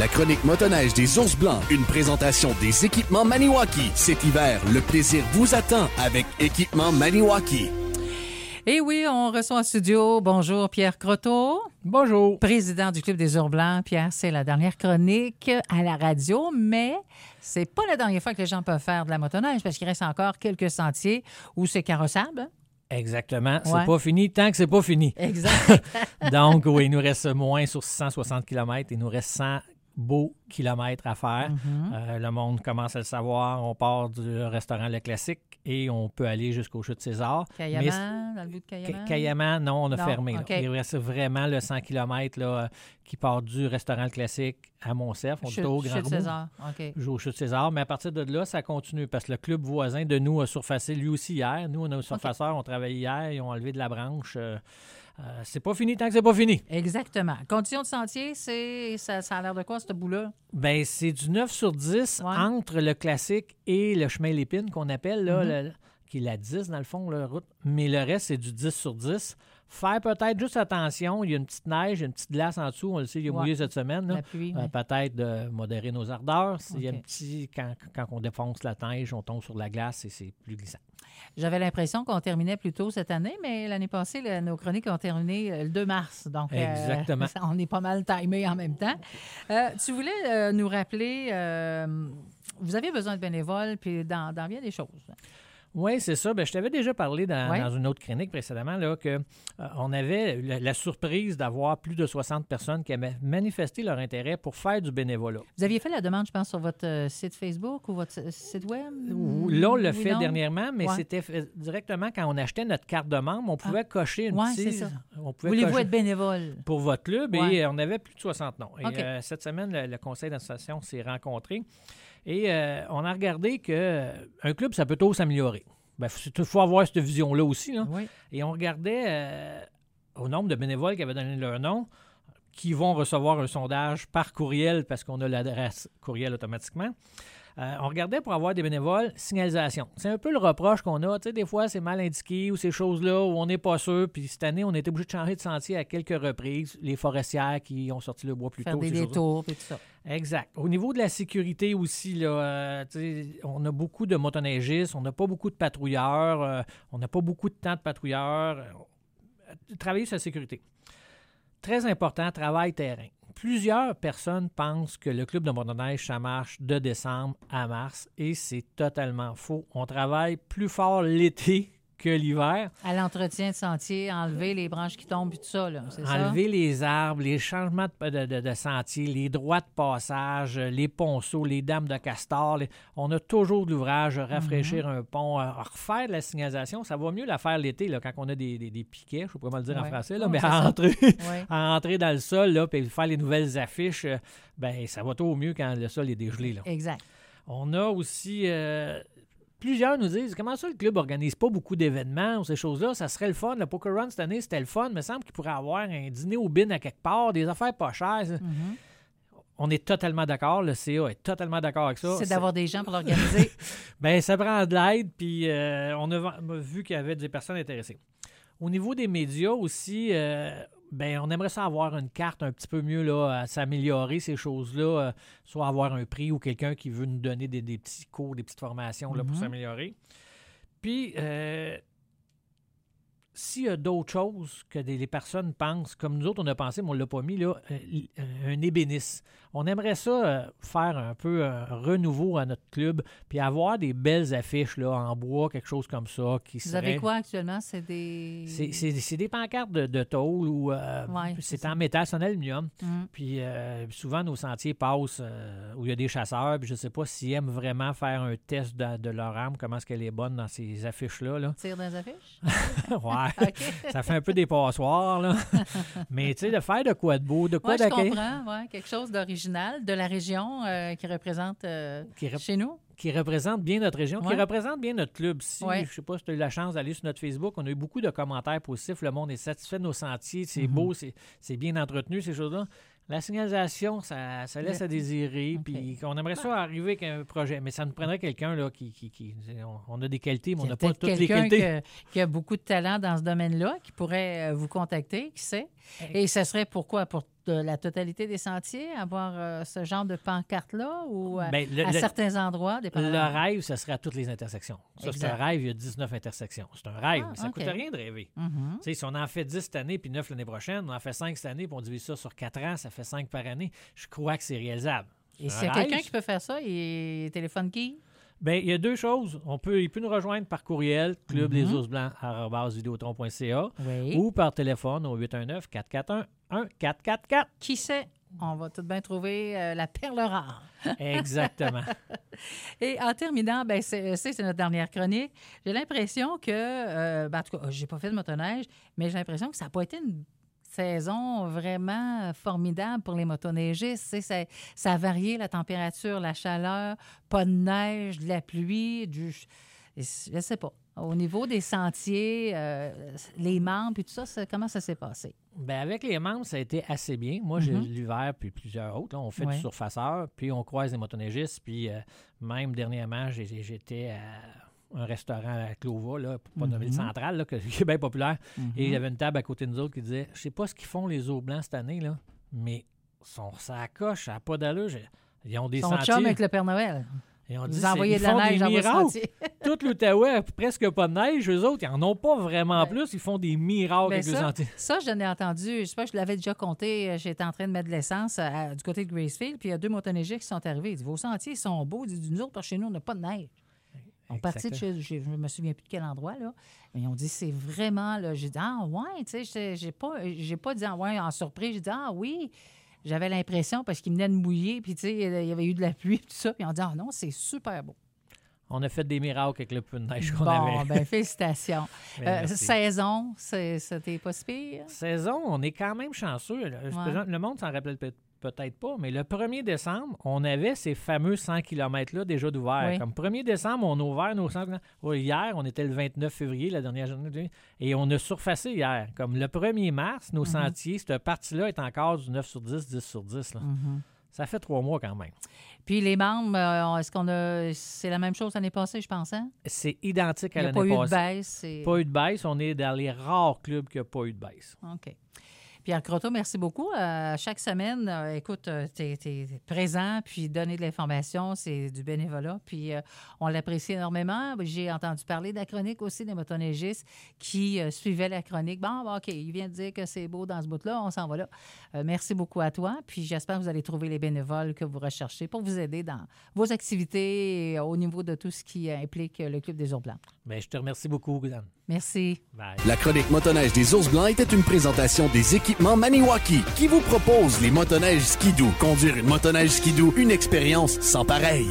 La chronique motoneige des ours blancs, une présentation des équipements Maniwaki. Cet hiver, le plaisir vous attend avec Équipement Maniwaki. Et oui, on reçoit en studio, bonjour Pierre Croteau. Bonjour. Président du Club des Ours Blancs. Pierre, c'est la dernière chronique à la radio, mais c'est pas la dernière fois que les gens peuvent faire de la motoneige parce qu'il reste encore quelques sentiers où c'est carrossable. Exactement. C'est Ouais. pas fini tant que c'est pas fini. Exact. Donc, oui, il nous reste moins sur 660 km. Il nous reste 100 beaux kilomètres à faire. Mhm. Euh, le monde commence à le savoir. On part du restaurant Le Classique et on peut aller jusqu'au Chute César. Cayaman, dans le bout de Cayaman. Ca- Cayaman, non, on a Non, fermé. Il reste vraiment le 100 km là, qui part du restaurant Le Classique à Monsef. On est Chute- au Grand Chute. César. Au Chute César, mais à partir de là, ça continue parce que le club voisin de nous a surfacé lui aussi hier. Nous, on a un surfaceur, on travaille hier, ils ont enlevé de la branche. Euh, euh, c'est pas fini tant que c'est pas fini. Exactement. Conditions de sentier, c'est ça, ça a l'air de quoi, ce bout-là? Ben, c'est du 9 sur 10 Ouais. entre le classique et le chemin Lépine qu'on appelle, là, Mhm. le- qui est la 10 dans le fond, la route. Mais le reste, c'est du 10 sur 10. Faire peut-être juste attention, il y a une petite neige, il y a une petite glace en dessous, on le sait, il a Ouais. mouillé cette semaine. Euh, ouais. peut-être de modérer nos ardeurs. S'il y a un petit, quand, quand on défonce la neige, on tombe sur la glace et c'est plus glissant. J'avais l'impression qu'on terminait plus tôt cette année, mais l'année passée, nos chroniques ont terminé euh, le 2 mars. Donc, euh, Exactement. on est pas mal timés en même temps. Euh, tu voulais nous rappeler, vous avez besoin de bénévoles, puis dans, dans bien des choses. Oui, c'est ça. Ben, je t'avais déjà parlé dans, Ouais. dans une autre chronique précédemment là, que euh, on avait la, la surprise d'avoir plus de 60 personnes qui avaient manifesté leur intérêt pour faire du bénévolat. Vous aviez fait la demande, je pense, sur votre euh, site Facebook ou votre euh, site web? Là, on l'a Oui, fait non? dernièrement, mais Ouais. c'était directement quand on achetait notre carte de membre, on pouvait cocher une Ouais, petite- c'est ça. On pouvait Voulez-vous être bénévole? pour votre club et euh, on avait plus de 60 noms. Et, cette semaine, le, le conseil d'association s'est rencontré et euh, on a regardé que euh, club, ça peut toujours s'améliorer. Il faut, faut avoir cette vision-là aussi. là. Oui. Et on regardait euh, au nombre de bénévoles qui avaient donné leur nom, qui vont recevoir un sondage par courriel parce qu'on a l'adresse courriel automatiquement. Euh, on regardait pour avoir des bénévoles, signalisation. C'est un peu le reproche qu'on a. Tu sais, des fois, c'est mal indiqué ou ces choses-là où on n'est pas sûr. Puis cette année, on était obligé de changer de sentier à quelques reprises. Les forestières qui ont sorti le bois plus Faire tôt. des détours et tout ça. Exact. Au niveau de la sécurité aussi, là, euh, on a beaucoup de motoneigistes, on n'a pas beaucoup de patrouilleurs, euh, on n'a pas beaucoup de temps de patrouilleurs. Travailler sur la sécurité. Très important, travail terrain. Plusieurs personnes pensent que le club de motoneige, ça marche de décembre à mars et c'est totalement faux. On travaille plus fort l'été que l'hiver. À l'entretien de sentier, enlever les branches qui tombent et tout ça, là, c'est ça? Enlever les arbres, les changements de, de, de- de sentiers, les droits de passage, euh, les ponceaux, les dames de castor. les- On a toujours de l'ouvrage, rafraîchir Mhm. un pont, euh, refaire de la signalisation. Ça va mieux la faire l'été, là, quand on a des, des- des piquets, je ne sais pas comment le dire en français, là, mais à entrer, à entrer dans le sol, là, puis faire les nouvelles affiches, euh, ben, ça va toujours mieux quand le sol est dégelé. Là. Exact. On a aussi. euh, plusieurs nous disent comment ça, le club organise pas beaucoup d'événements ou ces choses-là? Ça serait le fun. Le Poker Run cette année, c'était le fun. Il me semble qu'il pourrait avoir un dîner au bin à quelque part, des affaires pas chères. Mhm. On est totalement d'accord. Le CA est totalement d'accord avec ça. C'est d'avoir des gens pour l'organiser. Ben, ça prend de l'aide, puis euh, on a vu qu'il y avait des personnes intéressées. Au niveau des médias aussi, euh, ben, on aimerait ça avoir une carte un petit peu mieux, là, à s'améliorer ces choses-là, euh, soit avoir un prix ou quelqu'un qui veut nous donner des, des petits cours, des petites formations là, pour Mhm. s'améliorer. Puis, euh, s'il y a d'autres choses que des, les personnes pensent, comme nous autres, on a pensé, mais on ne l'a pas mis, là, euh, euh, un ébéniste. On aimerait ça euh, faire un peu un renouveau à notre club, puis avoir des belles affiches là, en bois, quelque chose comme ça. Qui Vous serait- avez quoi actuellement? C'est des. C'est, des pancartes de, de tôle ou euh, Ouais, c'est en métal, c'est en aluminium. Mhm. Puis euh, souvent, nos sentiers passent euh, où il y a des chasseurs. Puis je ne sais pas s'ils aiment vraiment faire un test de, de leur arme, comment est-ce qu'elle est bonne dans ces affiches-là. Là. Tire dans les affiches? ouais, Ça fait un peu des passoires. Là. Mais tu sais, de faire de quoi de beau, de quoi Moi, je d'accueil- comprends. Ouais, quelque chose d'original de la région euh, qui représente euh, Qui, rep- chez nous. qui représente bien notre région, Ouais. qui représente bien notre club. Si, Ouais. Je sais pas si tu as eu la chance d'aller sur notre Facebook, on a eu beaucoup de commentaires positifs. Le monde est satisfait de nos sentiers, c'est Mhm. beau, c'est bien entretenu, ces choses-là. La signalisation, ça, ça laisse à désirer, puis on aimerait ça arriver avec un projet, mais ça nous prendrait quelqu'un là qui, qui, qui- on, a des qualités, mais on n'a pas toutes les qualités. que- qui a beaucoup de talent dans ce domaine-là, qui pourrait euh, vous contacter, qui sait? Et ce serait pourquoi? Pour de la totalité des sentiers, avoir euh, ce genre de pancarte-là ou à, Ben, le- à le- certains endroits, Le rêve, ce serait à toutes les intersections. Ça, c'est un rêve, il y a 19 intersections. C'est un rêve, Ah, mais ça ne OK. coûte rien de rêver. Mhm. Sais, si on en fait 10 cette année puis 9 l'année prochaine, on en fait 5 cette année puis on divise ça sur 4 ans, ça fait 5 par année, je crois que c'est réalisable. Et C'est s'il y a un quelqu'un qui peut faire ça, il téléphone qui? Ben, il y a deux choses. On peut, il peut nous rejoindre par courriel, club les ours blancs vidéotron.ca Oui. ou par téléphone au 819 441 1444. Qui sait? On va tout bien trouver euh, la perle rare. Exactement. Et en terminant, ben c'est c'est- c'est notre dernière chronique. J'ai l'impression que, euh, ben, en tout cas, j'ai pas fait de motoneige, mais j'ai l'impression que ça n'a pas été une saison vraiment formidable pour les motoneigistes. Ça, ça a varié la température, la chaleur, pas de neige, de la pluie, du, je sais pas. Au niveau des sentiers, euh, les membres et tout ça, ça- comment ça s'est passé? Ben avec les membres, ça a été assez bien. Moi, j'ai Mhm. l'hiver puis plusieurs autres. là, on fait Ouais. du surfaceur, puis on croise des motoneigistes. Puis euh, même dernièrement, j'étais à un restaurant à Clova, là, pour pas nommer le Mhm. central, là, que- qui est bien populaire. Et il y Mhm. avait une table à côté de nous autres qui disait Je sais pas ce qu'ils font les eaux blancs cette année, là, mais son, ça coche, ça n'a pas d'allure. Ils ont des Son sentiers. chum avec le Père Noël. Et on dit, Vous envoyez de la neige dans vos. Tout l'Outaouais a presque pas de neige. Eux autres, ils n'en ont pas vraiment Ouais. plus. Ils font des miracles Ben avec les ça, sentiers. Ça, je l'ai entendu. Je sais pas, je l'avais déjà compté. euh, J'étais en train de mettre de l'essence à- du côté de Gracefield, puis il y a deux motoneigistes qui sont arrivés. Ils disent Vos sentiers sont beaux. Ils disent Nous autres, que chez nous, on n'a pas de neige. On partit de chez. Je ne me souviens plus de quel endroit, là. Mais ils ont dit C'est vraiment. là. J'ai dit Ah, ouais, tu sais, j'ai pas, j'ai pas dit Ah, ouais, en surprise. J'ai dit Ah, oui. J'avais l'impression parce qu'ils venaient de mouiller, puis tu sais, il y avait eu de la pluie, puis tout ça. Puis on dit Ah, non, c'est super beau. On a fait des miracles avec le peu de neige qu'on Bon, avait. ben, félicitations. Ben, Euh, saison, c'était pas si pire? Saison, on est quand même chanceux. Le, Ouais. le monde s'en rappelle peut- peut-être pas, mais le 1er décembre, on avait ces fameux 100 km-là déjà d'ouvert. Oui. Comme 1er décembre, on a ouvert nos 100 km. Hier, on était le 29 février, la dernière journée, et on a surfacé hier. Comme le 1er mars, nos Mhm. sentiers, cette partie-là est encore du 9 sur 10, 10 sur 10. là. Mhm. Ça fait trois mois quand même. Puis les membres, euh, est-ce qu'on a. C'est la même chose l'année passée, je pense, hein? C'est identique Il à n'y a pas l'année eu de passée. baisse. Pas eu de baisse. On est dans les rares clubs qui n'ont pas eu de baisse. OK. Pierre Croteau, merci beaucoup. Euh, chaque semaine, euh, écoute, tu es, présent, puis donner de l'information, c'est du bénévolat. Puis euh, on l'apprécie énormément. J'ai entendu parler de la chronique aussi des motoneigistes qui euh, suivaient la chronique. Bon, OK, il vient de dire que c'est beau dans ce bout-là, on s'en va là. Euh, merci beaucoup à toi. Puis j'espère que vous allez trouver les bénévoles que vous recherchez pour vous aider dans vos activités et au niveau de tout ce qui implique le Club des Ours Blancs. Ben, je te remercie beaucoup, Dan. Merci. Bye. La chronique motoneige des ours blancs était une présentation des Maniwaki qui vous propose les motoneiges skidoo. Conduire une motoneige skidoo, une expérience sans pareil.